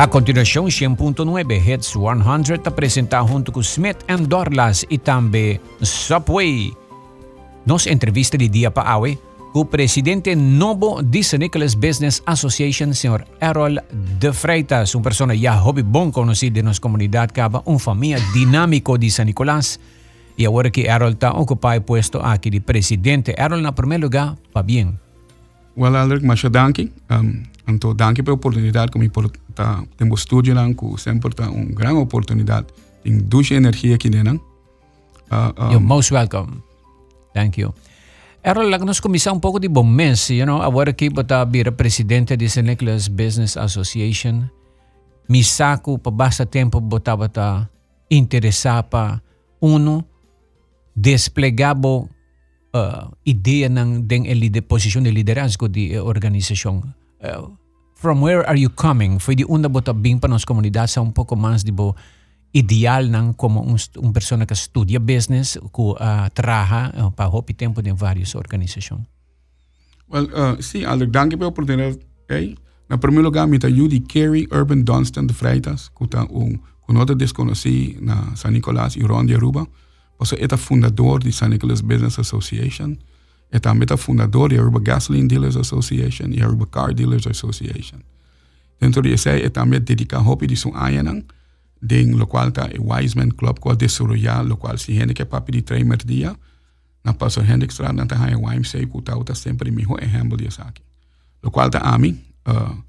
A continuação, 100.9 Hits 100 apresenta junto com Smith and Dorlas e também Subway. Nos entrevista de dia para hoje, o presidente novo de San Nicolas Business Association, Sr. Errol de Freitas, uma pessoa já hobby bom conhecida em nossa comunidade, que é uma família dinâmico de San Nicolás. E agora que Errol está ocupado o posto aqui de presidente, Errol, na primeiro lugar, va bem. Well, mas danke. Um, então, danke pela oportunidade que por tá temos estúdio lá, que sempre tá uma grande oportunidade. Tem duas energia aqui dentro. Uh, um, You're most welcome. Thank you. Errol, nos começar um pouco de bom mês, you know, agora que bota vira presidente de St. Nicholas Business Association, mi saco pa basta tempo botava ta interessar pa uno desplegabo uh, ideia ng deng elide posisyon de liderazgo di uh, organisasyon. Uh, from where are you coming? Foi de una bota bem para nossa comunidade sa um pouco mais de ideal ng como um, um persona que estudia business, que uh, trabalha uh, para hopi tempo de várias organizações. Well, uh, sim, Alec, danke pela oportunidade. Na primeiro lugar, me ajuda de Kerry Urban Dunstan de Freitas, que está um, que nós desconheci na San Nicolás e Ronde Aruba. Você é fundador de San Nicholas Business Association. É também fundador da Aruba Gasoline Dealers Association e Aruba Car Dealers Association. Dentro disso, é também dedicado ao de sua área, ding lo qual está o Wiseman Club, qual desarrollar, lo qual se gente que papi de três dia, na gente que está na terra o YMCA, que está sempre melhor exemplo disso aqui. Lo qual está a mim, uh,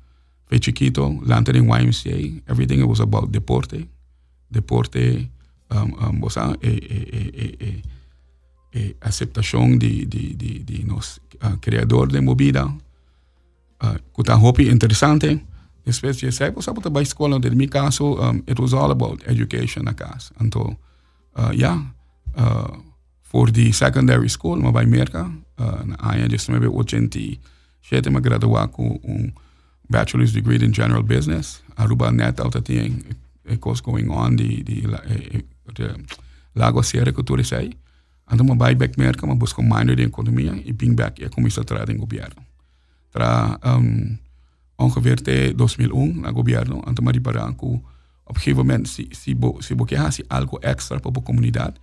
chiquito, lá em YMCA, everything was about deporte, deporte, um, um, bosa, e, e, e, e, e aceptação de, de, de, de nos uh, criador de movida, uh, que está hopi interessante, depois de sair, você pode para a escola, no meu caso, it was all about education na casa. Então, uh, yeah, uh, for the secondary school, mas vai merca, uh, na área de 1987, me graduar com um bachelor's degree in general business. Aruba net altijd tinha coisas going on de, de, de, de Lago Sierra que tu sei. Então, eu vai back merca, eu busco minor de economia e bem back e começo a trabalhar em governo. Tra um, ongeveer te 2001 na governo, eu reparar que op een gegeven moment, se, se, bo, se você hace algo extra para a comunidade,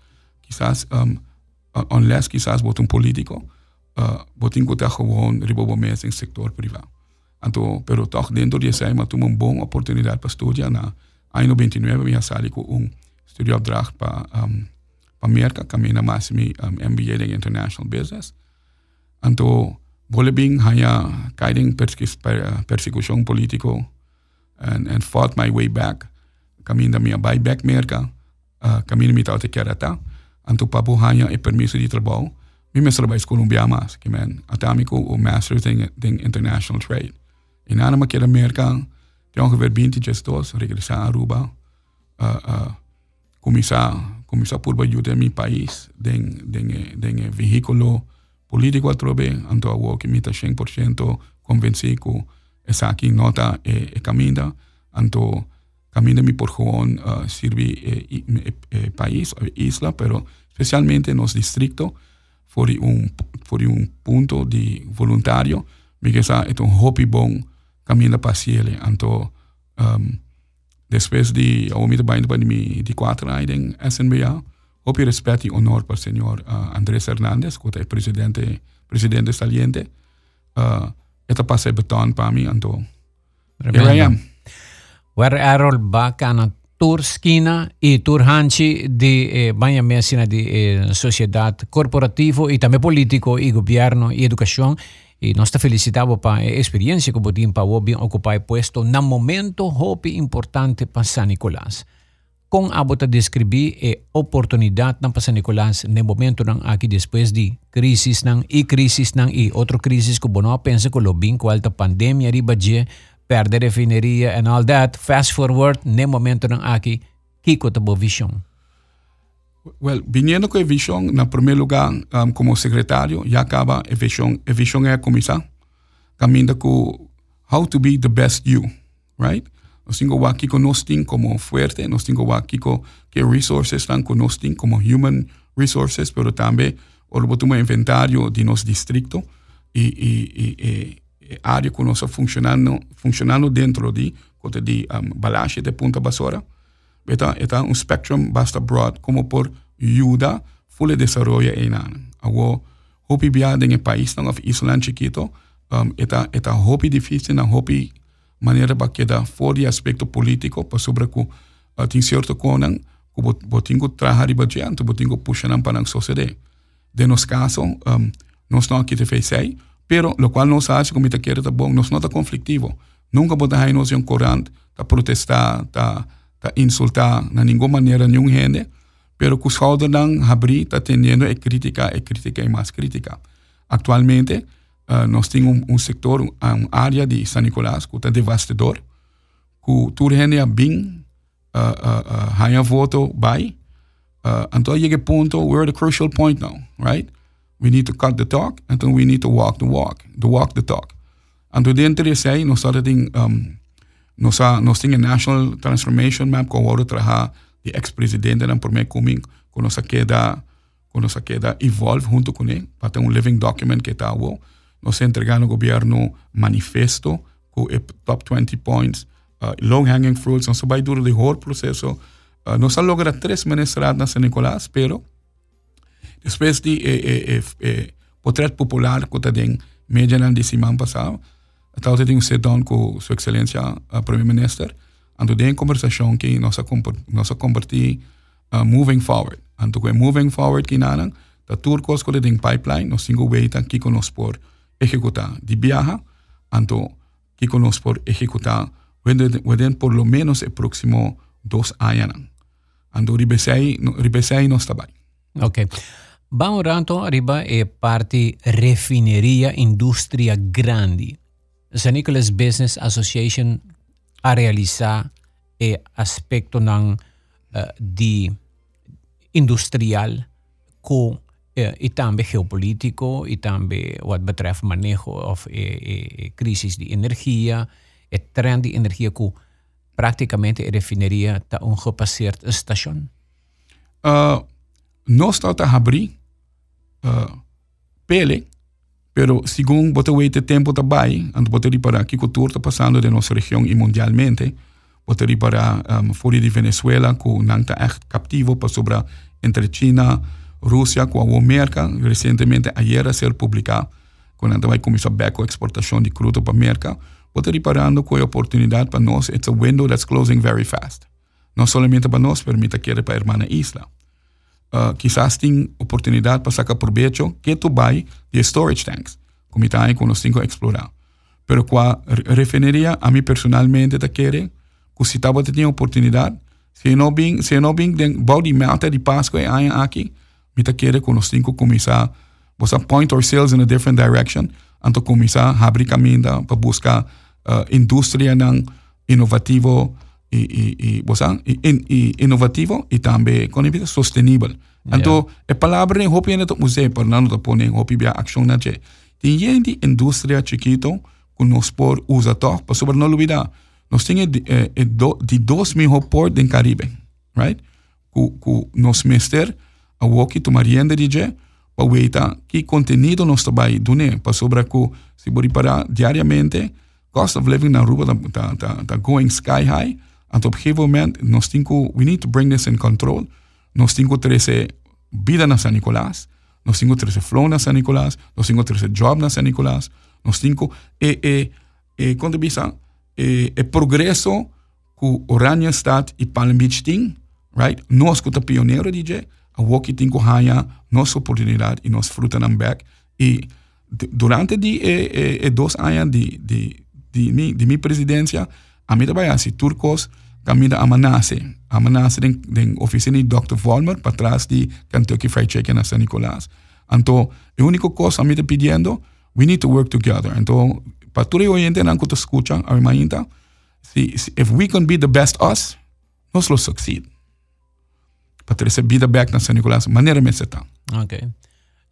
quizás, um, unless quizás você um político, uh, que estar gewoon ribobo mensen em sector privado. Então, pero toch dentro de essa, mas uma boa oportunidade para estudar na ano 29, eu saí com um studieopdracht para um, pa Amerika, kami na masimi um, MBA in International Business. Então, Bolebing hanya kaiding persecução político and, and fought my way back. Kami na minha back Amerika, uh, kami na mita te kerata. Anto papo hanya e permiso de trabalho. Mi me trabalho Colombia mas, que men, atami ko o Masters in, in International Trade. E na ma kera Amerika, de ongeveer 20 gestos, regressar a Aruba, uh, uh, começar, comienzo a pulvar ayuda en mi país, den, den, eh, den el vehículo político a través, ante agua que me está 100% convencido que esa aquí nota eh, eh, camina, camina mi porjón ah, uh, sirve eh, eh, país, eh, isla, pero especialmente en los distritos, por un, por un punto de voluntario, me que es un hobby bon camina para cielo, ante um, Después de o midbain mi de cuatro años en SNBA, opi respeto y honor para el señor uh, eh, Andrés Hernández, que es presidente, presidente saliente. Uh, esta pasa betón para mí, anto. Here I am. Where Errol back on Turskina y Turhanchi de eh, Banyamesina eh, de eh, eh, sociedad corporativo y también político y gobierno y educación. E nós te felicitamos para a experiência que você para ocupar posto no momento hopi importante para San Nicolás. Com a bota descrever a oportunidade na San Nicolás no momento não aqui depois de crise não e não e outra crise que você pensa que o bem com a pandemia riba de perder refineria and all that. Fast forward no momento não aqui a visão. Well, viniendo con visión, en primer lugar, um, como secretario, ya acaba a visión es comisar, camina con how to be the best you, right? Nos tengo aquí con nos como fuerte, nos tengo aquí con qué resources están con nos como human resources, pero también un inventario de nos distrito y, y, y, y área que nos funcionando, funcionando dentro de, di um, balasje de punta basura. Beta, eta un spectrum basta broad como por ayuda full desarrollo en an. Awo hopi bia den país nang of Island chiquito, um, eta eta hopi difícil na hopi manera ba queda for aspecto político pa sobre ku uh, tin cierto konan ku bot, botingo trabalhar bajianto botingo puxanan para sociedade. De nos caso, um, aqui te pero lo qual nós acha como te tá conflitivo. Nunca protestar, tá insultar na nenhuma maneira nenhum gente, pero que os não abrir tá tendendo a crítica, a crítica e mais crítica. Atualmente, uh, nós temos um, um uma área de São Nicolás que está devastador, que tudo é bem, uh, uh, uh, voto vai, uh, então chega ponto, we're at a crucial point now, right? We need to cut the talk, and we need to walk the walk, the walk the talk. Então dentro desse aí, nós um, nós, nós temos National Transformation Map com o trabalho de ex-presidente na por meio coming, com nossa queda, com nossa queda evolve junto com ele, para ter um living document que está o nós entregamos ao governo manifesto com top 20 points, uh, long-hanging fruits, nós vai durar o whole processo. Uh, nós logra três ministrados na São Nicolás, pero depois de eh, eh, eh, eh, popular que está em média na semana passada, Tal tem um sit-down com Sua Excelência, a Primeiro-Ministro, e tem conversação que nós nós compartir uh, moving forward. Anto que moving forward que nanan, da turcos que tem pipeline, nós cinco weita que nós por executar de viaja, anto que nós por executar within por lo menos o próximo dos anos. Anto ribesei, ribesei está bem. Ok. Vamos ranto arriba e parte refineria indústria grande. San Nicolas Business Association a realizar e eh, aspekto ng uh, di industrial con eh, y también geopolítico y también wat betreft manejo of eh, crisis de energía, het trend de energía ku prácticamente refinería ta un gepasseerd station. Uh, no sta ta habri uh, pele Pero según você o tempo também, ando ir para que está passando de nossa região e mundialmente, ir para um, fora de Venezuela, não está echt captivo para sobre entre China, Rússia, com a América, recentemente, ayer a ser publicado, quando não vai começar a exportação de crudo para a América, você ir parando com a oportunidade para nós, it's a window that's closing very fast. Não somente para nós, permita que para a irmã isla uh, quizás tem oportunidade para sacar proveito que tu vai de storage tanks, como está aí com os cinco explorar. Pero com a refineria, a mim personalmente, te quero, que se estava tendo oportunidade, se não bem, se não bem, den body meta de Páscoa aí aqui, me te quero com os cinco começar, você point ourselves in a different direction, então começar a abrir caminho para buscar uh, indústria não inovativo, e, e, e, bosan, e, e, inovativo e também com sustentável. Então, a palavra em hopi neto museu para não to pone hopi bia ação na che. Tem gente indústria chiquito que nos por usa to, para sobre não olvidar. Nós temos de, eh, de dois mil port em Caribe, right? Que, que nos mester a woki to marienda de je, para weita que conteúdo nós trabalha dune, para sobre que se bori para diariamente, cost of living na rua tá, tá, tá going sky high, En op een gegeven moment, nos tinko, we need to bring this in control. Nos tinko trece vida na San Nicolás, nos tinko trece flow na San Nicolás, nos tinko trece job na San Nicolás, nos tinko, e, e, e, quando bisa, e, e progresso ku Oranje Stad e Palm Beach ting, right? Nós que tá pioneiro DJ, a woki tinko haya nossa oportunidade e nos fruta nam back. E durante di e, e, e dos anos de, de, de, de, de minha presidência, Amida Bayasi, turcos, camida amanase. Amanase den, den oficina Dr. Vollmer, para trás de Kentucky Fried Chicken na San Nicolás. Então, a única coisa que pidiendo, we need to work together. Então, para todo oyente que te escucha, a mi si, si, if we can be the best us, nós lo succeed. Para receber back na San Nicolás, maneira me está. Okay.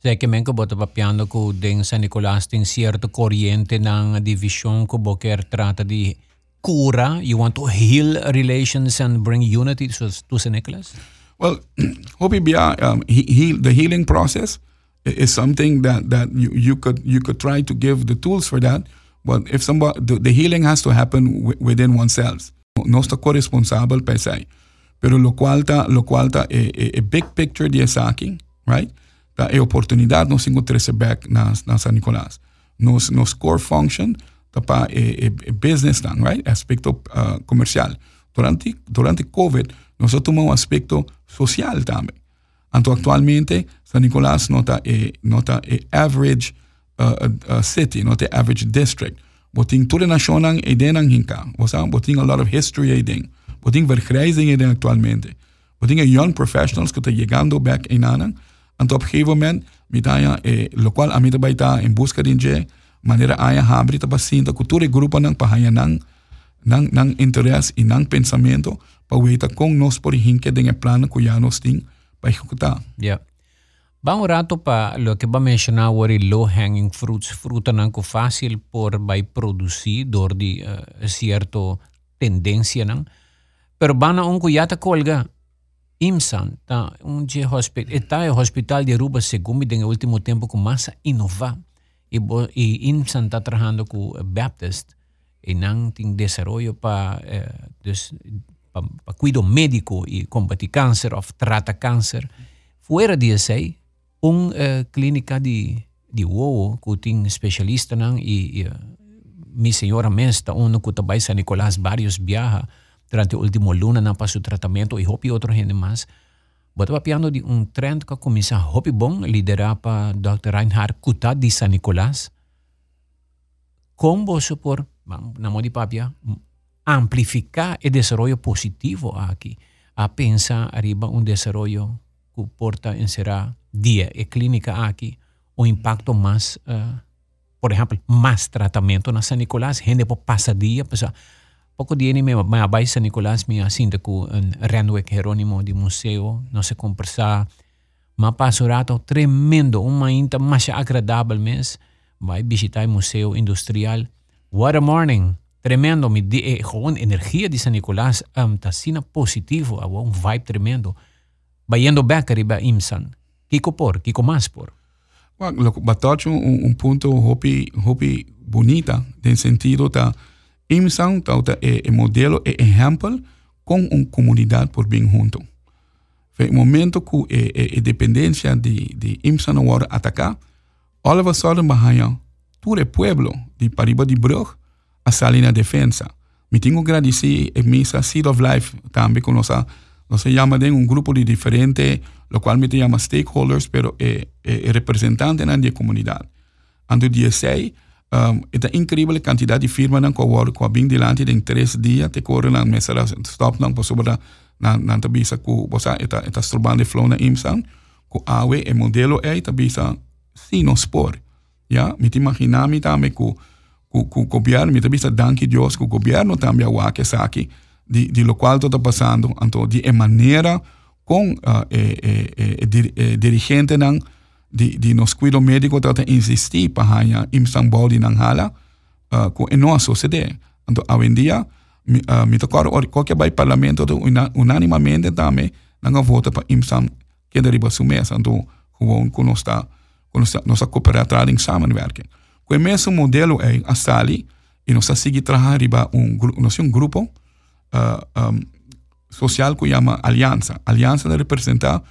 Sei que menko bota papiando ko ding San Nicolás ting cierto corriente ng division ko boker trata di cura, you want to heal relations and bring unity to, to St. Nicholas? Well, Hopi Bia, um, he, he, the healing process is something that, that you, you, could, you could try to give the tools for that. But if somebody, the, the healing has to happen within oneself. no está corresponsável para isso. Pero lo cual está, lo cual está, é, é big picture de essa aqui, right? Tá, é eh, oportunidade nós encontramos back na, na San Nicolás. Nos, nos core function, Papá, eh, eh, businessland, right? Aspecto uh, comercial. Durante, durante COVID, nosotros tomamos aspecto social también. Entonces, mm. actualmente, San Nicolás nota eh, nota eh, average uh, uh, city, nota average district. Botín toda la nación eden eh, ang hinka. Botín botín a lot of history eh, eden. Botín vergrijzing eden actualmente. Botín young professionals que está llegando back en anan. Entonces, op een gegeven lo cual a mí te en busca de manera haya habrit basin da cultura grupo nan pahaya nan nan nan interés y nan pensamiento pa weita con nos por hinke den plan ku ya nos ting pa ejecutar. Yeah. Van un rato para lo que va a mencionar ahora low hanging fruits, fruta nan ko fácil por by producir dor di uh, cierto tendencia nan. Pero van a un kuyata colga imsan ta un je hospital, está el hospital de Aruba según mi en el último tiempo con más innovar i, i insanta trabajando con Baptist en un desarrollo para eh, pa, pa cuidado médico y combatir cáncer o trata cáncer. Fuera de ese, una eh, clínica de, de huevo que tiene especialistas y, y eh, mi señora Mesta, uno que trabaja en San Nicolás, varios viaja durante la última luna para su tratamiento y hopi otra gente más. Wat we piano un trend ka komisa hopi bon lidera pa Dr. Reinhard Kuta di San Nicolás. Combo por, namo di papia, amplifica el desarrollo positivo aquí. A pensar arriba un desarrollo que porta en será día e clínica aquí un impacto más, uh, eh, por ejemplo, más tratamiento en San Nicolás, gente por pasadía, pues, Poco tiene me me abay sa Nicolas mi asinta ku un Renwick Jerónimo di museo, no se conversar. Ma passo rato tremendo, un mainta mas agradável mes. Vai visitar o museu industrial. What a morning! Tremendo, me di, eh, energia di San Nicolás um, tá sina positivo, ah, um vibe tremendo. Bayendo back arriba imsan. Kiko por, kiko mas por. Well, batocho un, un punto hopi, hopi bonita, en sentido ta IMSAN, el eh, eh, modelo es ejemplo con una comunidad por bien junto. En el momento que la dependencia de, de IMSAN ahora ataca, all of a sudden todo el pueblo de Pariba de Brug a salir en defensa. Me tengo que agradecer a Misa Seed of Life también con los ah, no se llama de un grupo de diferente, lo cual me llama stakeholders, pero eh, eh, representantes de la comunidad. Ando 16, um, é incrível a de firmas que eu com bem delante em três dias te corre na mesa stop não posso botar na na tabisa com você está está trabalhando flow na imsan com awe e modelo é tabisa sim no sport ja me te imaginar me também com com o governo me tabisa danke Deus com o governo também o que aqui de de lo qual está passando então de maneira com uh, eh, eh, eh, eh, dirigente não di, di nos cuido médico trata insistir para hanya imsang baldi nang hala uh, ku enoa a Então, hoje em mi, uh, mi tocoro or qualquer bai parlamento tu una, unanimamente também nanga vota para imsang que deriva sumesa. Então, gewoon ku nos ta ku nos ta nos ta cooperating samenwerking. Ku imenso modelo é a sali e nos ta sigi traha riba un nos un grupo uh, um, social ku chama aliança. alianza de representar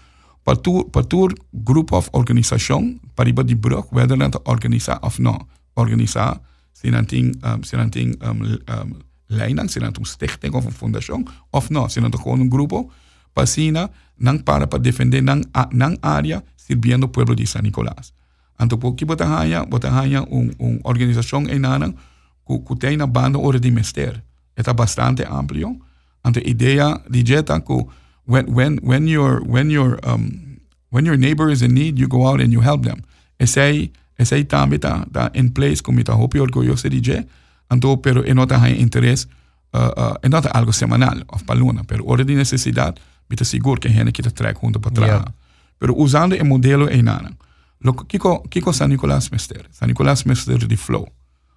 Partoer, partoer groep of organisation, pariba di brug, whether dat organisa of no. Organisa, sinanting, um, sinanting um, um, lijnang, sinantung stichting of een foundation, of no, sinantung gewoon een grupo. Pasina, nang para para defender nang, nang área sirviendo pueblo de San Nicolás. Anto po ki botahaya, botahaya un, un organización enanan, ku, ku teina banda ora di mester. Eta bastante amplio. Anto idea di jeta ku, when when when your when your um, when your neighbor is in need, you go out and you help them. Esse também tá tá in place como está hopi orgulhoso de je, então pero é nota hay interés uh, uh, nota algo semanal of paluna, pero hora de necessidade, bita seguro que a gente que te traga junto para trás. Yeah. Pero usando o modelo em nana. Lo kiko kiko San Nicolás Mester, San Nicolás Mester de flow,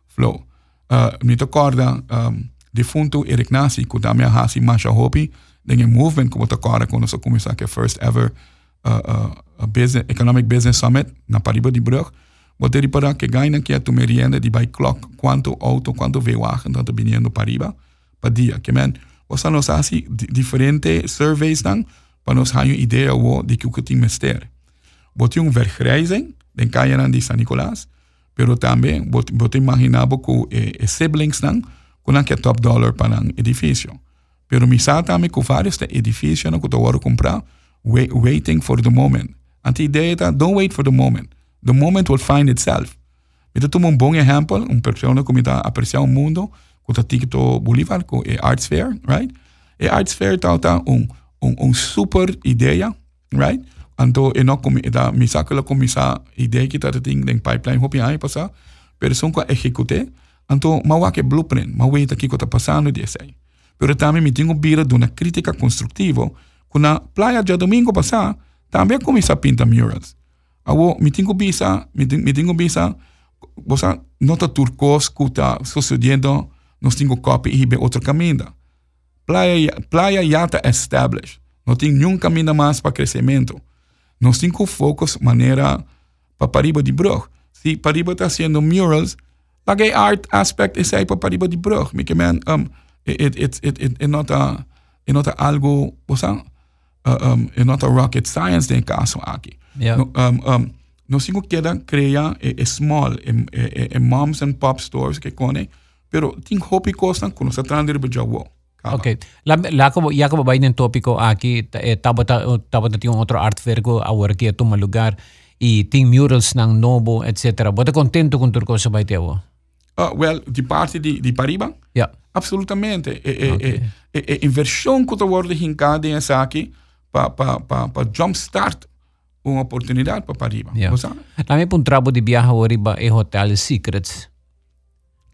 flow. Uh, me recorda um, defunto Eric Nasi, que também hasi macha hopi, dengan movement como agora quando nós começar que first ever uh, uh, business, economic business summit na Pariba de Brug Botar para que ganha que a tu merienda de by clock quanto auto quanto veio a tanto vindo Pariba para dia que men Você nos faz diferentes surveys dan, para nos dar uma ideia de que o que tem mister. Bote um vergrijzing, den kan die San Nicolás, pero também bote, imaginabo que eh, siblings dan, kunan que top dollar para um edifício. Pero mi sa também que vários edifícios que eu vou comprar, waiting for the moment. Ante ideia tá, don't wait for the moment. The moment will find itself. Ito tumo um bom exemplo, uma pessoa que me está apreciando o mundo, que está tikto Bolívar, que é Arts Fair, right? E Arts Fair tá, tá um, um, um super ideia, right? Então, eu não comi, da, me saca la comisa ideia que tá tem em pipeline, hopi aí passar, pessoa que execute, então, mau que blueprint, mau que aqui que está passando de sei. Pero também me tenho bira de uma crítica construtiva, que na praia de domingo passar, também começa a pintar murals. Awo, me tenho bisa, me tenho bisa, você nota turcos que está sucedendo, nós temos copy e outro caminho. Praia, praia já está established. Não tem nenhum caminho mais para crescimento. Nós temos focos maneira para Pariba de Brug. Se Pariba está fazendo murals, lagay art aspect is aí para Pariba de Brug. Porque, man, um, it, it, it, it, it, not a, it not a algo, você, uh, um, it not a rocket science em caso aqui. Yeah. No, um, um, nós temos que criar é, é small, é, é, moms and pop stores que kone, pero tem hobby costa kuno sa trandir ba jawo. Ok. La, la como, ya como vayan en tópico aquí, eh, tabata, tabata tiene otro art vergo ahora que toma lugar y tiene murals ng nobo, etc. Bota contento con turco sa baitewo? uh, well, di Party die, die Paribas? Ja. Absolutamente. E, okay. e, e, in version kunnen worden gegaan die zaken, pa, pa, pa, pa jumpstart een opportuniteit pa Paribas. Ja. Laat me pun trabo di a oriba e hotel secrets.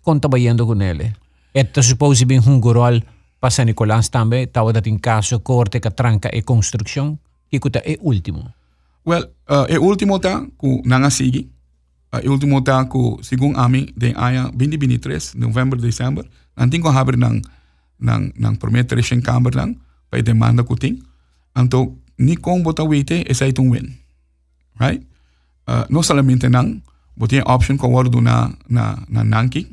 Conta bayendo con ele. Etta supposi un guru pa San Nicolás tambe, tawa dat in caso corte catranca e tranca e construction, kikuta e ultimo. Well, uh, e ultimo ta ku nanga sigi. Uh, e último tá com segundo ami de aya 2023, novembro, dezembro. Nanti ko haber nang nang nang prometration camber nang para demanda kuting. Então, ni kong bota wete esa itong win. right? Uh, no solamente nang, botin option ko waro na na na Nanki,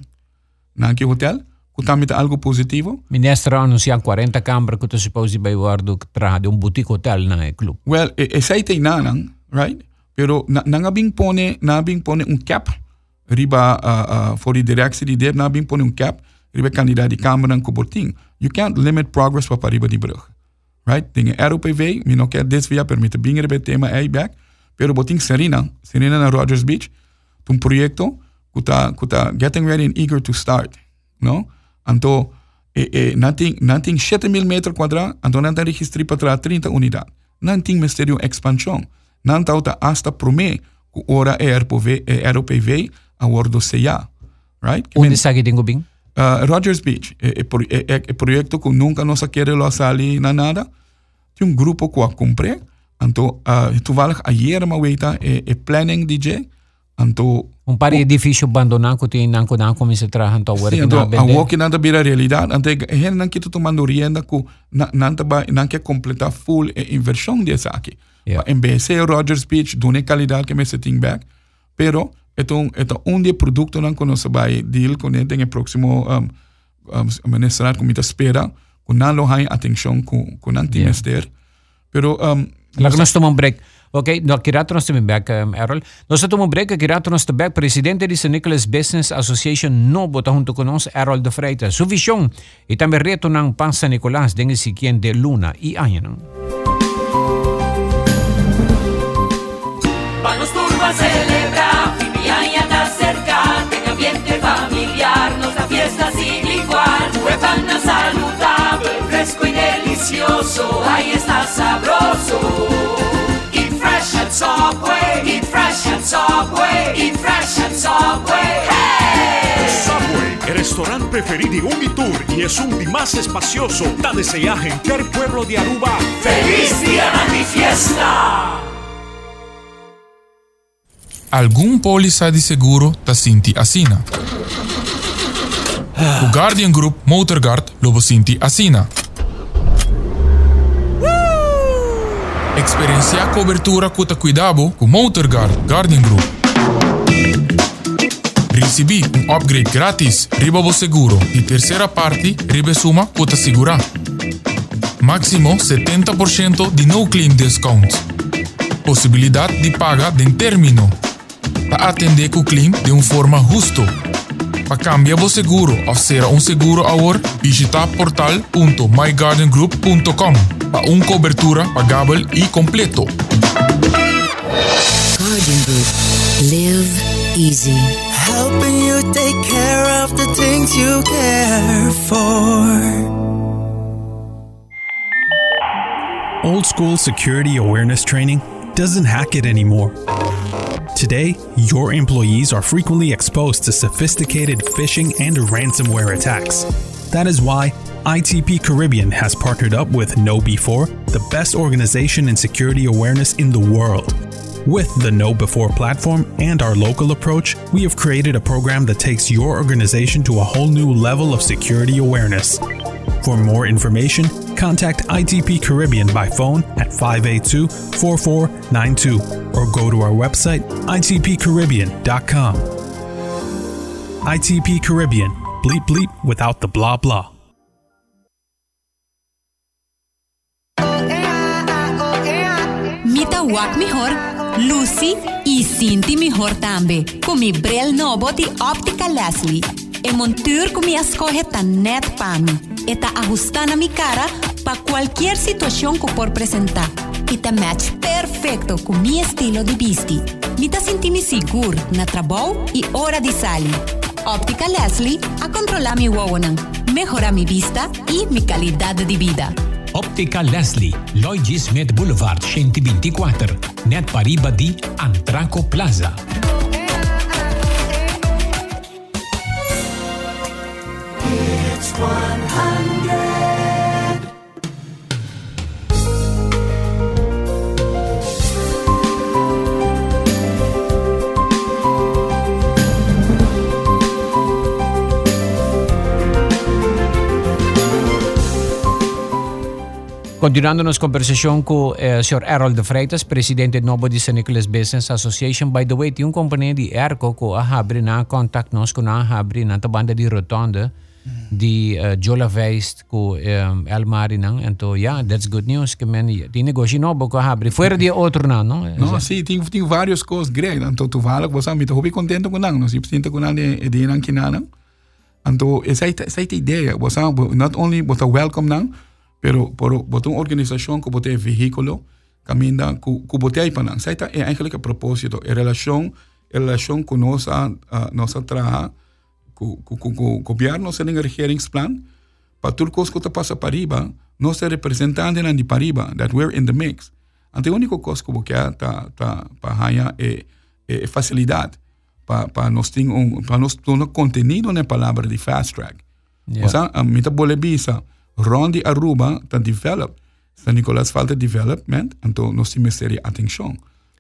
Nanki Hotel, kutamita algo positivo. Ministro anuncian 40 câmara que tu suppose vai guardo tra de um boutique hotel na club. Well, e, e sai na nang, right? Pero nangabing pone, na pone un cap. Riba, uh, uh, voor die directie die deed, na pone un cap. Riba kandidaat die kamer en koborting. You can't limit progress wat riba die brug. Right? Dingen ROPV, min ook dit via permite bingere bij thema back Pero boting Serena, Serena na Rogers Beach. Toen projecto, kuta, kuta getting ready and eager to start. No? Anto, e, eh, e, nothing, nothing 7 mm kwadrado, anto nanta registri para 30 unidades. Nothing misterio expansion. Nanta uta hasta prome que ora é RPV, é RPV a ordo CA. Right? Onde está que tenho bem? Uh, Rogers Beach, é, é, é, é projeto que nunca nos quer lo sali na nada. Tem um grupo que a comprei, Anto, uh, toevallig ayer ma weta e, e planning DJ. Anto, un par di edifici abbandonati che ti nanco nanco mi si trahan to work na bende. A work na bira realidad. Ante hen nan kito tomando rienda ku na nanta ba nanke completa full e inversión de saki. Yeah. En vez de Rogers Beach, calidad que me setting back, pero esto es un de producto que nos va a deal con el en el próximo um, um, ministrar, espera, con no lo hay atención, con, con antimester. Yeah. Pero... Um, La que nos toma un break. Ok, no, aquí rato nos te back, um, Errol. Nos toma un break, aquí rato nos back. Presidente de San Nicolas Business Association no vota junto con nosotros, Errol de Freitas. Su visión y también reto en Pan San Nicolás, dengue siguiente luna y año. Delicioso, ahí está sabroso. Subway. Eat fresh and Subway. Eat fresh and Subway. Hey! Subway, el restaurante preferido de Unitour y es un más espacioso. Da desea gente el pueblo de Aruba. ¡Feliz día de mi fiesta! Algum póliza de seguro ta sinti asina. O Guardian Group Motorguard lobo sinti asina. Experiencia cobertura cuta cuidado com Motorguard Guardian Group. Recebi um upgrade grátis riba seguro e terceira parte riba suma cuta segurar. Máximo 70% de no-claim discount. Possibilidade de pagar em término. Para atender o claim de uma forma justa. Para cambiar o seguro ou ser um seguro agora, visita portal.mygardengroup.com para uma cobertura pagável e completo. Garden Group. Live easy. Helping you take care of the things you care for. Old school security awareness training doesn't hack it anymore. Today, your employees are frequently exposed to sophisticated phishing and ransomware attacks. That is why ITP Caribbean has partnered up with KnowBe4, the best organization in security awareness in the world. With the Know Before platform and our local approach, we have created a program that takes your organization to a whole new level of security awareness. For more information, contact ITP Caribbean by phone at 582 4492 or go to our website itpcaribbean.com. ITP Caribbean, bleep bleep without the blah blah. Mita wak mejor, Lucy y Cinti mejor también. Con mi brel novo de Óptica Leslie. En Montur mi escogeta net para mí. Eta ajustana mi cara para cualquier situación que por presentar. Y te match perfecto con mi estilo de vesti. Mita sintimi seguro na trabajo y hora de salir. Óptica Leslie a controlar mi wawanan, mejora mi vista y mi calidad de vida. Óptica Leslie, Lloyd Smith Boulevard 124, net pariba di Antraco Plaza. It's 100. Continuando nos conversación con el señor Errol de Freitas, presidente de Nobody St. Nicholas Business Association. By the way, tiene una compañía de arco que ha abierto contacto con ha abierto en la banda de rotonda. De uh, Jola Weist com um, Elmari nang. Então, yeah, that's good news que men tem negócio novo que a abre. Fora de outro não, não? No, sim, tem, tem várias coisas grandes. Então, tu fala que você me está contente com não, não se sinta com não de de não que não. Então, essa essa a ideia. Você not only você welcome não, pero por botar uma organização que botar veículo caminha que que botar aí para não. Essa é eigenlijk a propósito, a relação, a relação com nossa uh, nossa trabalho com governo um regeringsplan, para tudo coisa que passa para riba, nós somos representantes de Pariba, that we're in the mix. Então, a única coisa que quero tá, tá, para é, é facilidade, para, para nós ter um, para nós ter um conteúdo na palavra de fast track. Yeah. Ou seja, a minha bolebisa, Rondi Aruba, está develop, San Nicolás falta development, então nós temos ter atenção.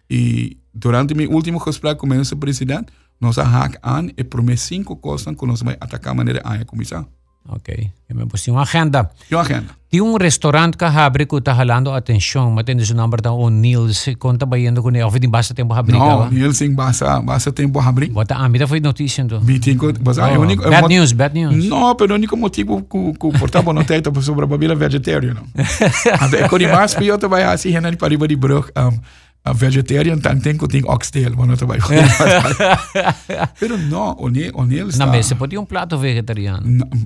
E durante meu último gesprek com o ministro-presidente, nós hack aan e promet cinco coisas que nós vamos atacar a maneira a começar. Ok, eu me pus uma agenda. E uma agenda. Tem um restaurante que abre que está jalando atenção, mas tem esse nome da o Nils, conta baiando com ele, ou tem basta tempo abrir Não, Nils sim basta, basta tempo abrir. Bota, ah, me foi notícia então. Vi tinko, basta, Oh, é o único, bad news, bad news. Não, pero o único motivo que que portava no teto para sobrevivir vegetariano. Então, é quando mais pior vai assim, renan para riba de um, a vegetarian tan tem que oxtail, mas não tá vai. Pero não, o Nils, o Nils Na mesa pode um prato vegetariano.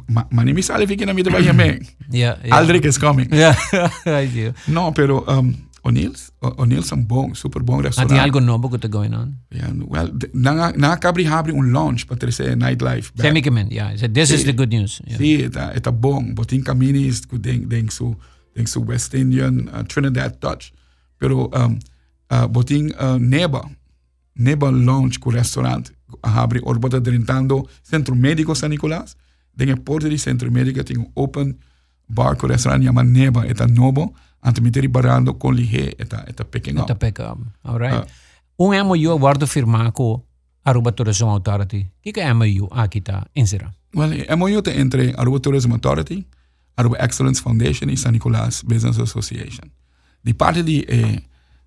Ma, ma nem me sale fica na vida vai também. Yeah, yeah. Aldrich is coming. Yeah. Não, pero um, o Nils, o, é um bom, super bom Ah, restaurante. tem algo novo que está going on? Yeah, well, na na cabri abre um lounge para trazer nightlife. back. Semi-comment, yeah. So this is Sí. the good news. Yeah. Sí, está, está bom. Botin caminis que tem, tem su, tem su West Indian, uh, Trinidad touch. Pero um, uh, botin uh, Neba, Neba Lounge com restaurante. Abre, or bota drentando Centro Médico San Nicolás. Tem a porta de Centro Médico, tem um open bar com restaurante chama Neba. Está novo. Antes de me barando com lihe, está, está pequeno. Está pick up. All right. Ah. um MOU aguardo firmar com Aruba Tourism Authority. O que é MOU aqui está em Zera? Well, é MOU te entre Aruba Tourism Authority, Aruba Excellence Foundation e San Nicolás Business Association. De parte de, eh,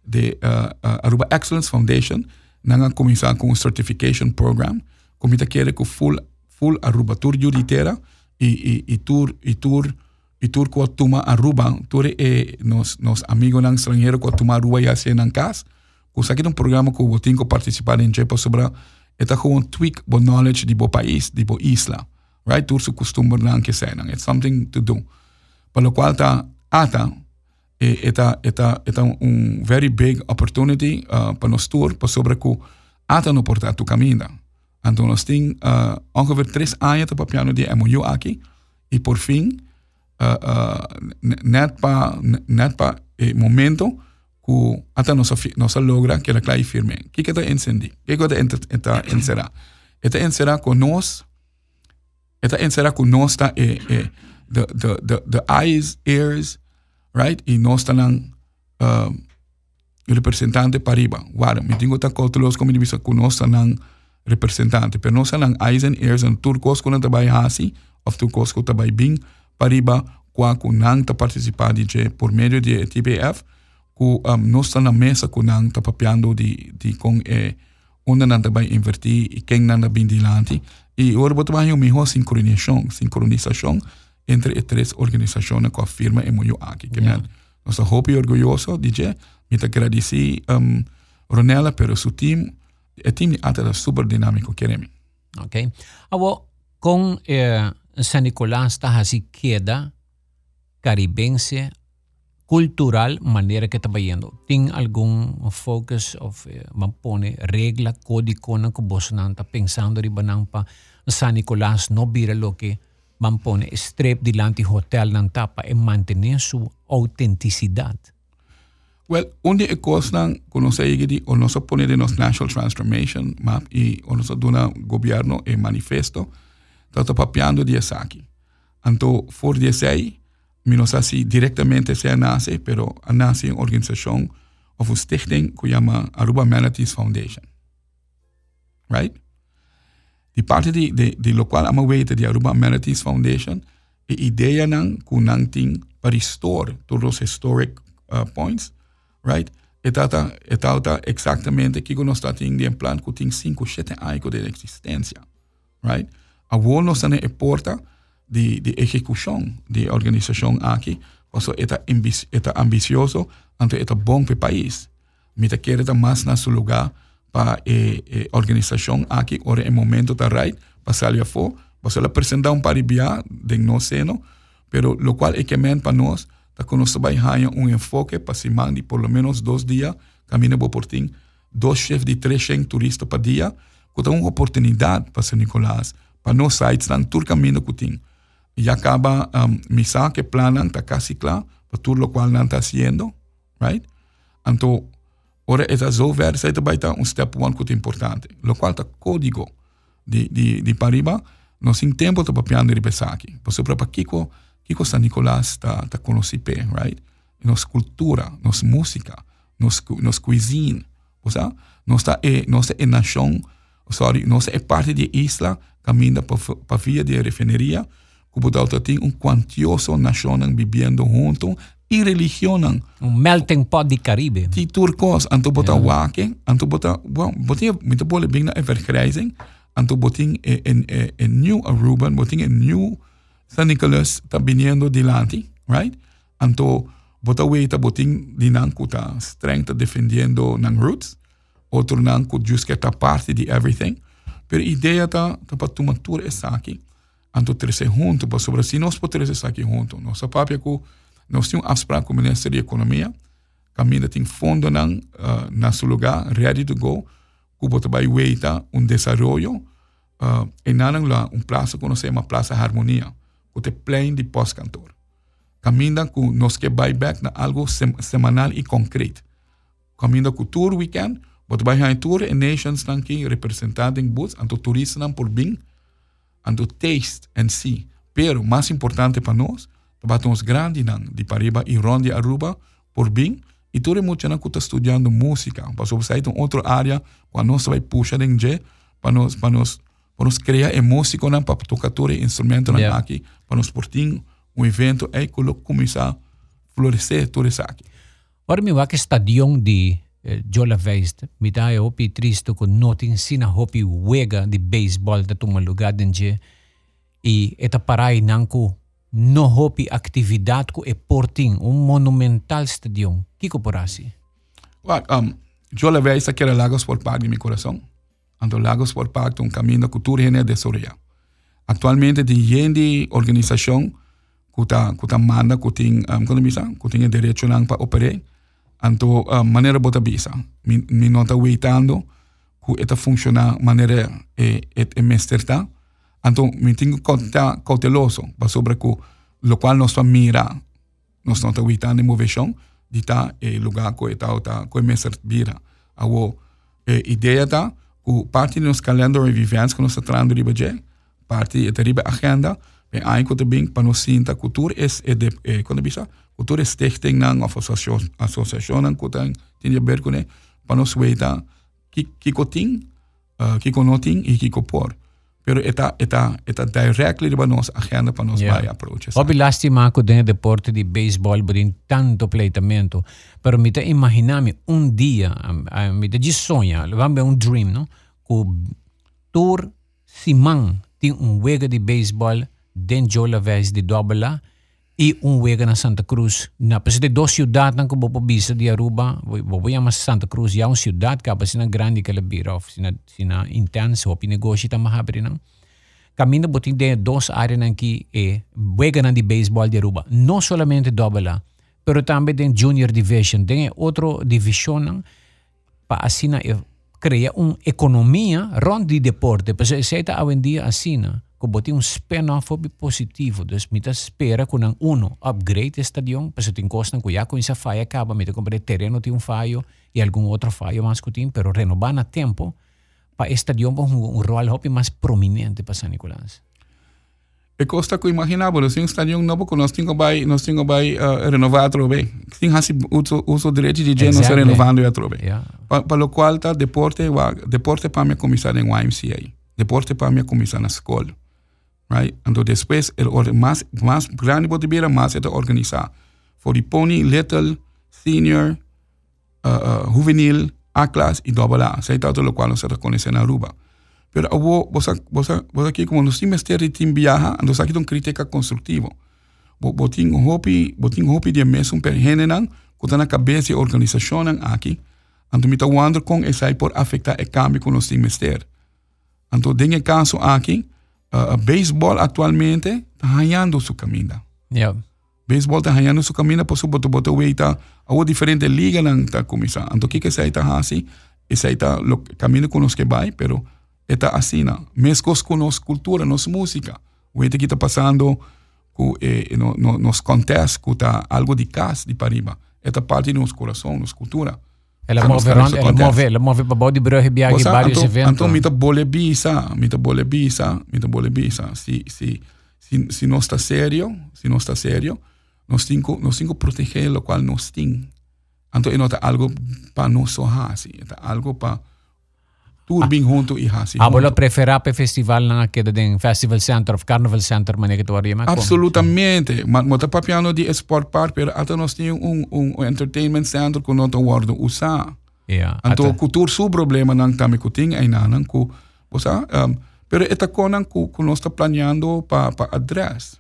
de uh, uh, Aruba Excellence Foundation, nanga começar com um certification program, como te quer com full full Aruba tour juditera e e e tour e tour e tur ko tuma Aruba, tur e nos nos amigos nang estrangeiro ko tuma Aruba ya se nang kas. Ko sakit um programa ko botin ko participar em jepa sobre eta gewoon tweak bo knowledge di bo país, di bo isla. Right? Tur su costumbre nang que se nang. It's something to do. Para lo cual ta ata eta eta eta un very big opportunity uh, para nos tour para sobre ku ata no portar tu camina. Então nós tem uh, ongeveer três anos para piano de MOU aqui e por fim uh, uh, net pa net pa e momento ku ata nos nos logra que la clave firme. Que que está encendi? Que que está encerrar? Está encerrar com nós. Está encerrar com nós tá e, e the the the the eyes, ears, right? E nós lang uh, representante pariba. Guarda, me tengo ta culturos como divisa com nós lang representante. Pero nós eyes and ears and turcos com ta bai hasi, of turcos com ta bai bing pariba qua com nang ta participar de por meio de TPF, ku um, nós na mesa com nang ta papiando de de com e onde nang ta bai invertir e quem nang ta bin dilante. E ora botar uma melhor sincronização, sincronização entre tres organizaciones que afirman en Moyo aquí. Que yeah. me so, hope orgulloso, DJ. Me te agradecí um, Ronella, pero su team, el team de súper dinámico, queremos. Ok. Ahora, con eh, San Nicolás, estás así queda caribense, cultural manera que está yendo. ¿Tiene algún focus o eh, pone regla, código que vos pensando en San Nicolás no vira lo que mampone strep dilanti hotel ng tapa e mantener su autenticidad. Well, onde e costa conoce di o noso pone de nos National Transformation Map e o noso duna governo e manifesto tato papiando di esaki. Anto for di sei, mi non sa si direttamente se nasce, pero a nasce una organización of un stichting que llama Aruba Manatees Foundation. Right? Die parte di, di, di lo qual ama weten di Aruba Amenities Foundation, e ideia nang kunang ting para restore todos os historic uh, points, right? E tata, e tata exactamente que nós está ting de plan que tem 5, 7 anos de existência, right? A wol nós está e porta de, de execução de organização aqui, porque eta, eta ambicioso, ante eta bom para o país. Mita quer mais na seu lugar, para eh, eh, organización aquí, ahora en momento de right, para salir afuera, para presentar un paribia de no seno, pero lo cual es que men para nos, que nosotros vamos un enfoque para si mandi por lo menos dos días, camino por portín, dos chefs de tres chefs turistas por día, que una oportunidad para San Nicolás, para no salir tan tur camino cutín. Y acaba um, misa que planan, está casi claro, para todo lo cual están haciendo, right? Entonces, Ora, zover, sai também está um step one muito importante, lo qual está código de, de, de Pariba, nós em tempo está papiando de. Por isso, para Kiko, Kiko San Nicolás está tá conhecido, right? Nos cultura, nos música, nos, nos cuisine, nós está é, nós é nação, sorry, nós é parte de isla, caminha para via de refineria, como tem um quantioso nação vivendo junto, y religionan. Un melting pot di Caribe. Die turkos, anto bota yeah. wake, anto bota, wow, botin mito bole bigna e eh, vergrijzing, anto botin eh, en, en, en new Aruban, botin en new San Nicolas, ta biniendo dilanti, right? Anto bota weita botin dinanku ta streng ta defendiendo nang roots, otro nanku juske ta parte di everything. Per idea ta, ta patumatur esaki, anto trece junto, pa sobra si nos potrese saki junto, nosa papia ku, nós temos afspraak com o Ministério da Economia, ainda tem fundo na seu lugar, ready to go, pode vai weita um desenvolvimento, uh, e nanang lá um prazo que nós chama Praça Harmonia, que tem plane de pós-cantor. Caminha com nós que vai back na algo sem, semanal e concreto. Caminha com tour weekend, pode vai em tour e nations nang que representado em bus, anto turistas nang por bem, anto taste and see. Pero mais importante para nós, batons grandi nang di pariba i rondi Aruba por bem e tudo muito na kuta estudando música para sobre sair um outra área para nós vai puxar em je para nós para nós para nós criar a música na para tocar todo instrumento yeah. aqui para nós portim um evento e colo começar a florescer tudo isso aqui Ora mi que stadion di eh, Jola Veist, mi dá é opi triste com notin sina hopi wega de baseball da tuma lugar denje e eta parai nanku no hopi atividade ko e porting, um monumental stadium. Kiko porasi? Well, um, yo le veis que era Lagos por Park de mi corazón. Ando Lagos por Park un camino de cultura y de Soria. Actualmente, gente organización kuta kuta manda kuting um, kuta bisa kuting e derecho nang pa opere anto um, manera bota bisa mi, mi nota waitando ku eta funciona manera e et e mesterta Então, mantenha cauteloso sobre o lo qual nós mira, nós não estamos evitando movimentação, de tá e lugar que está tá que me servira. A ideia tá que parte dos calendários viventes que nós estamos trazendo de budget, parte da riba agenda, bem aí que também para nós sinta cultura è, de é quando bisa cultura stichting não of associação não que tem tem a ver com né è, nós veita que que cotin, è, conotin e que è, pero eta eta eta directly para nós agenda para nós vai approach Hobby lastima ko den deporte de baseball budin tanto pleitamento pero mi te imaginami un dia mi te sonha vamos um dream no? Ku tour simang tem um wega de baseball den Jola Vez de Dobela e um wega na Santa Cruz. Na pasi de dos ciudad nang kubo po bisa di Aruba, bobo mas Santa Cruz, ya un ciudad ka pasi na grande ka labira sina sina intense hopi negosyo ta mahabri nang. Kami na buting de dos área nang ki e wega na di baseball di Aruba. No solamente Dobela, pero también den junior division, den otro division nang pa asina e crea una economia rond di deporte. Pues se está hoy en día asina kuboti um spin-off positivo. Dus mita espera que ang uno upgrade stadion, pero tem costa que já com essa falha acaba, mita comprar terreno tem um falho e algum outro falho mais que tem, pero renovar na tempo para stadion com um, um rol mais prominente para San Nicolás. E costa que imaginava, assim, um stadion novo que nós tínhamos vai, nós tínhamos vai uh, renovar a trobe. Tem hasi uso uso direito de gente exactly. renovando a trobe. Yeah. Para o qual tá deporte, deporte para me começar em YMCA. Deporte para me começar na escola. right? Então depois, o mais, mais grande botibeira, mais é organizar. For the pony, little, senior, uh, uh, juvenil, A-class e double A. Sei tanto lo qual nós conhecemos na Aruba. Pero avo, você, você, você aqui, como nós temos ter tim viaja, nós aqui tem crítica construtiva. Botin hopi, botin hopi de mesmo perhenenan, que na cabeça da organização aqui. Então, me está wonder com essa por afetar o cambio que nós temos ter. Então, tem caso aqui, uh, baseball actualmente está ganhando su camino. Yeah. Baseball está ganhando su camino, por su boto boto weita, a diferentes ligas nan ta comisa. Anto que que se está así, ese está lo camino con los que va, pero está así na. Mescos con nos cultura, nos música. Weita que está pasando eh, no, no, nos contest, ku ta algo de casa de pariba. Esta parte de nos coração, nos cultura. Ela move, ela move, ela move para body brugge biagi vários eventos. Então, mita bole bisa, mita bole bisa, mita bole bisa. Si, si, si, si não está sério, se não está sério, nós temos nós temos que proteger o qual nós temos. Então, é algo para só assim, é algo para turbing junto e hasi. Ah, bolo prefera pe festival na queda den festival center of carnival center que tu ma Absolutamente. Ma mo ta papiano di sport park pero ato nos tinha um um entertainment center com não wardo usa. Yeah. Anto kultur su problema nang tami kuting ay nanang ku bosa um, pero eta konang ku ku nos planeando pa pa address.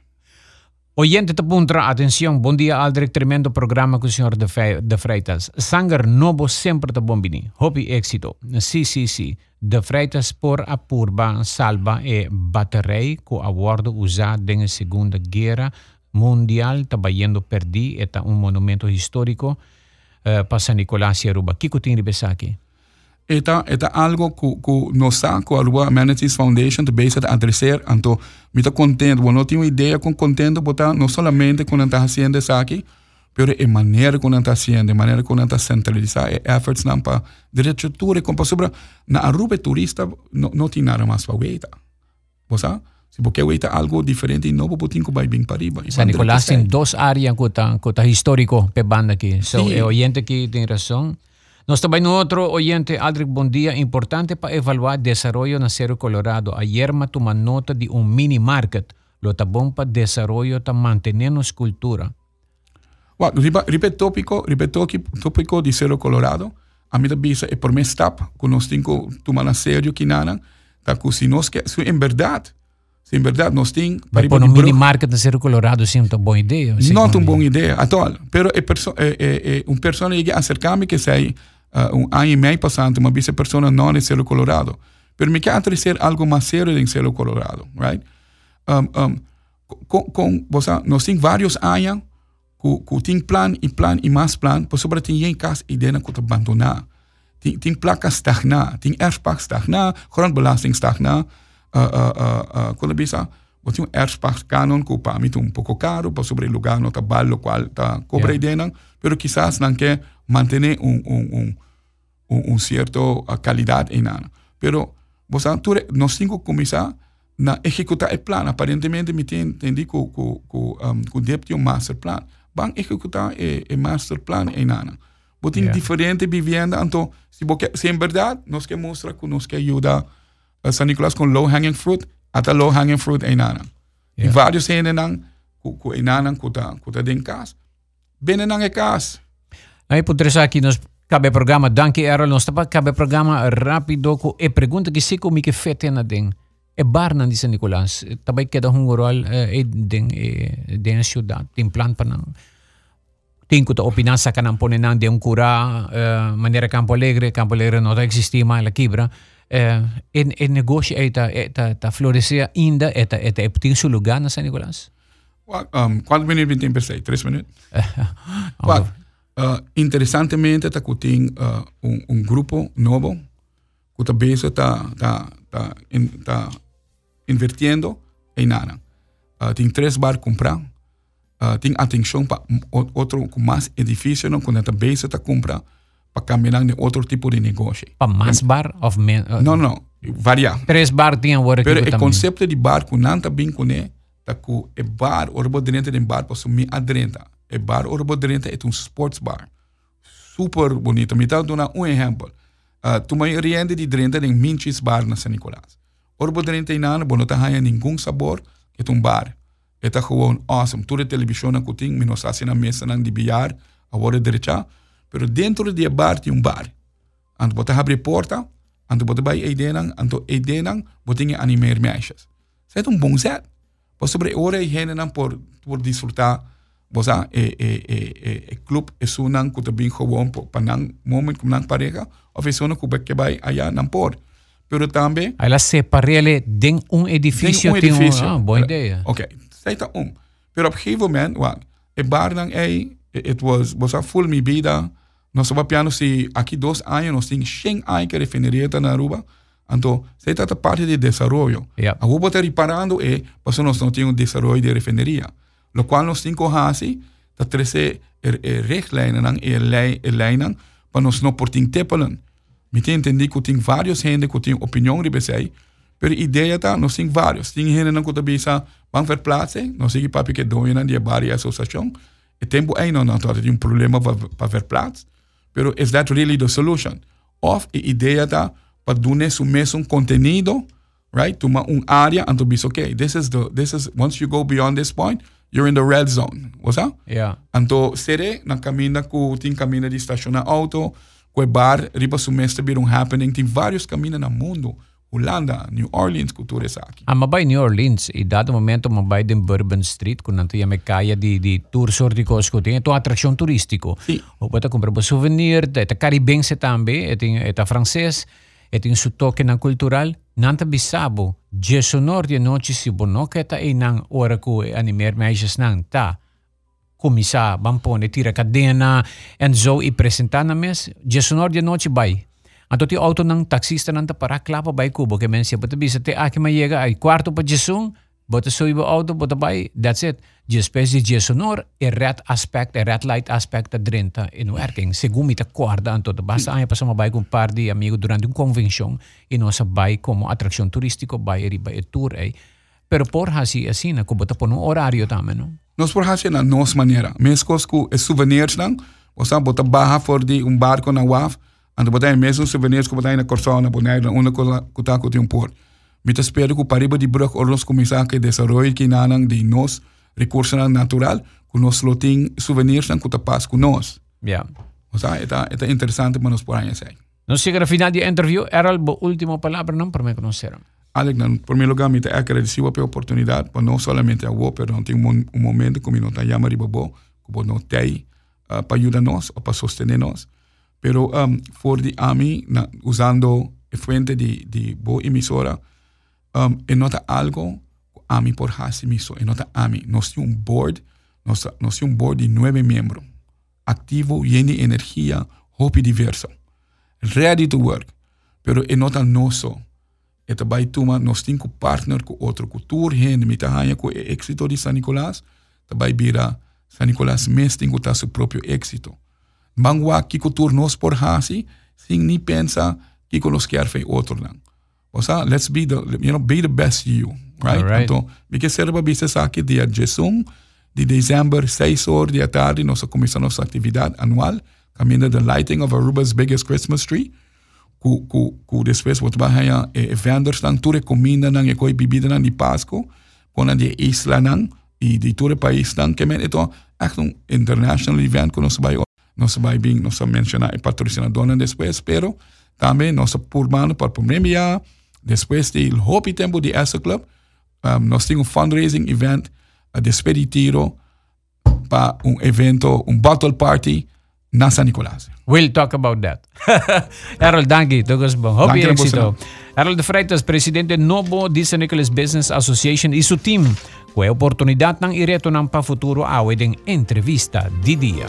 Oyente te puntra, atención, bom dia Aldrich, tremendo programa com o senhor de, Fe, de Freitas. Sanger novo sempre te bombini. Hopi éxito. Sim, sim, sim. De Freitas por a purba salva e baterei com awardo usado na Segunda Guerra Mundial, trabalhando perdi, é um monumento histórico uh, para San Nicolás e Aruba. Kiko tem aqui? Eta, eta algo que, que nos sa, que a Aruba Amenities Foundation te base a adresar, então, me está contento, bueno, tenho ideia com contento, botar não somente quando está fazendo isso aqui, pero a maneira como está fazendo, a maneira como está centralizar efforts não para diretura, como sobre na Aruba turista não, não tem nada mais para ver, você? Se porque é algo diferente e novo, botin vai bem para riba. San Nicolás tem duas áreas que está histórico pe banda aqui. So, sí. o oyente que tem razão. Nos está viendo otro oyente, Aldrich Bondía. Importante para evaluar desarrollo en Acero Colorado. Ayer me tomé nota de un mini market. Lo tabón para desarrollo, para mantenernos cultura. Well, repito tópico, tópico de Acero Colorado. A mí también es eh, por mi stap, con los cinco toman a serio que nada. Si nos que, en verdad, si en verdad nos tienen... Para poner un mini market en Acero Colorado es una buena idea. No es una buena idea, at all. Pero eh, eh, eh una persona llega a acercarme que sea uh, un año y medio pasante, uma vicepersona no en Cielo Colorado. Pero me queda ser algo más serio en Cielo Colorado, right? Um, um, con, con, o sea, nos tiene varios años que, que tiene plan y plan y más plan, pero sobre todo ah, ah, pues tiene casa idea que te abandonar. Tiene, tiene stagna, tiene airspace stagna, grondbelasting stagna, uh, uh, uh, uh, o un airspace canon que para mí es un poco caro, pero sobre el lugar no te vale cual cobra yeah. idea, pero quizás no que manter um, um, um, um certo uh, qualidade em nada. Pero você nós temos que começar na executar o plano. Aparentemente, me entendi que o deputy um master plan. Vão executar o master plan em nada. Botem yeah. diferente vivenda, então, se, você, se em verdade, nós queremos mostrar que nós queremos ajudar a San Nicolás com low hanging fruit, até low hanging fruit em nada. Yeah. E vários cenas que em nada que está casa. Bem casa. Aí, por aqui, nós cabe programa, danke Errol, nós estamos cabe programa rápido, e pergunta que se como que fete na dentro e bar nan di San Nicolas. Tabay kada hong oral e den e den ciudad. Tin plan pa nang tin ko to opinasa ka nang ponen nang de un cura manera Campo Alegre, Campo Alegre no existima la quibra. Uh, en, en negócio eta, eta florescer ainda eta, eta é tem seu lugar na San Nicolás? Um, quantos minutos tem pensei? Três minutos? well, uh, interessantemente, tá, tem uh, um, um grupo novo que está está tá, tá, tá invirtiendo em nada. Uh, tem três bar comprar, uh, tem atenção para outro com mais edifício, não, quando a base está comprar, para caminhar de outro tipo de negócio. Para mais bar? Of men, uh, não, não, variar. Três bar tem agora Pero o conceito de bar, que não está bem com ele, tá com o bar, o robô dentro de bar, para sumir adrenta. O bar, o robô dentro é um sports bar. Super bonito. Me dá um exemplo. Uh, tu me oriente de dentro de Minchis Bar na San Nicolás. Orbo 39, bom, não tem nenhum sabor, é um bar. É gewoon awesome. Toda a televisão que tem, menos assim na mesa não de bilhar, a hora direita, pero dentro do bar tem um bar. Anto bota abre porta, anto bota vai eidenan, anto eidenan, botinha animar meisjes. Isso é um bom set. Por sobre hora e não por por desfrutar, você é é é é club é sunan que também gewoon para não momento como não pareja, ou é sunan que vai aí não por. Pero também. Ela separa dentro um edifício. Dentro um edifício. Um, ah, boa ideia. Ok, seita um. Pero op een gegeven moment, wat, e bar dan ei, it was, was a full mi vida. Nós estamos piano se aqui dois anos nós temos 100 anos que refineria na Aruba. Então, se trata parte de desenvolvimento. Yep. A Aruba está reparando e, porque nós não temos desenvolvimento de refineria. Lo qual nós temos que fazer, está trazer richtlijnen e lijnen para nós não portem tepelen. Me tem entendi que tem vários gente que tem opinião de mas a ideia está, nós temos vários. Tem gente que está pensando, vamos ver plaats, nós temos papi que doina de várias associação, e tempo aí não, não, tem um problema para ver plaats, mas is that really the solution? Of a ideia está para dar o mesmo conteúdo, right? Tuma um área, então diz, okay, this is the, this is, once you go beyond this point, you're in the red zone, what's that? Yeah. Então, seré, na caminha que tem caminho de estacionar auto, o bar riba semestre bir um happening tem vários caminhos no mundo Holanda, New Orleans, cultura essa aqui. Ah, mabay New Orleans, e dado momento mabay din Bourbon Street, kung nanto yung may kaya di, di tour sorticos ko, ito atraksyon turistiko. Sí. O pata comprar po souvenir, ito caribense tambe, ito ito francés, Ito yung sutoke ng kultural, nanta bisabo, gesonor di noci si bonoketa e nang ora ku e animer meisjes nang ta. Kumisa, bampone, tira kadena, and so i e presentana mes, gesonor di noci bai. Anto ti auto ng taksista nanta para klapa bai kubo, ke men siya patabisa, te aki mayega ay kwarto pa jesung, bata so ibo auto bata bay that's it. Jespes di jesonor e red aspect e red light aspect a drenta in working segumi ta guarda anto ta basta ay pasama bay kung par di amigo durante un convention ino sa bay como atracción turístico bay riba e tour ay pero por hasi asina kubota po no horario tama no nós por hacer na nossa maneira. Mesmo com os souvenirs não, você bota barra for de um barco na WAF, ando botar mesmo souvenirs que botar na Corsão, na Bonaire, onde que tá com um port. Bita sperde ku pariba pues, di brug orlos comisar que desarrollo que nanan de nos recursos natural, ku nos loting souvenirs en kutapas ku nos. Ya. O sea, está, está interesante para por años ahí. No sé que al final de interview era la última palabra no para me conocer. Alex, en primer lugar, me agradezco por la oportunidad, pues no solamente a vos, pero no tengo un, un momento que me nos llama Ribabo, que no te ahí, ah, uh, para ayudarnos o para sostenernos. Pero um, for the AMI, na, usando fuente de, de vos emisora, um, enota algo, AMI por Hasimiso, enota AMI. Nos dio un board, nos, nos dio un board de nueve miembros, activo, lleno de energía, hope y diverso, ready to work. Pero enota noso, eta este bai tuma nos cinco partner con otro cultura, gente, mitahanya con el éxito de San Nicolás, este tabai bira San Nicolás mes tingo su propio éxito. Bangwa kiko turnos por hasi, sin ni pensa kiko los que arfe otro lang. O sea, let's be the, you know, be the best you, right? Alright. Então, me que serva bisa aqui dia Jesum, de dezembro, 6 horas da tarde, nós começamos nossa atividade anual, caminhando the lighting of Aruba's biggest Christmas tree. Ku, ku, ku depois, wat bahaya, e, eh, vendors nang ture comida nang, e koi bebida nang di Pasco, kona di isla nang, e di ture país nang, kemen ito, echt een international event que nós vai nós vai bem nós mencionar e patrocinador depois pero também nós formando para o Después del Hopi Tempo de Asa Club, um, nós temos um fundraising event eh, uh, de Tiro para um evento, un battle party na San Nicolás. We'll talk about that. Errol, dank je. Dat was een hobby éxito. Errol de Freitas, presidente novo de San Nicolás Business Association e seu team. Com a oportunidade, não iremos para o futuro a uma entrevista di dia.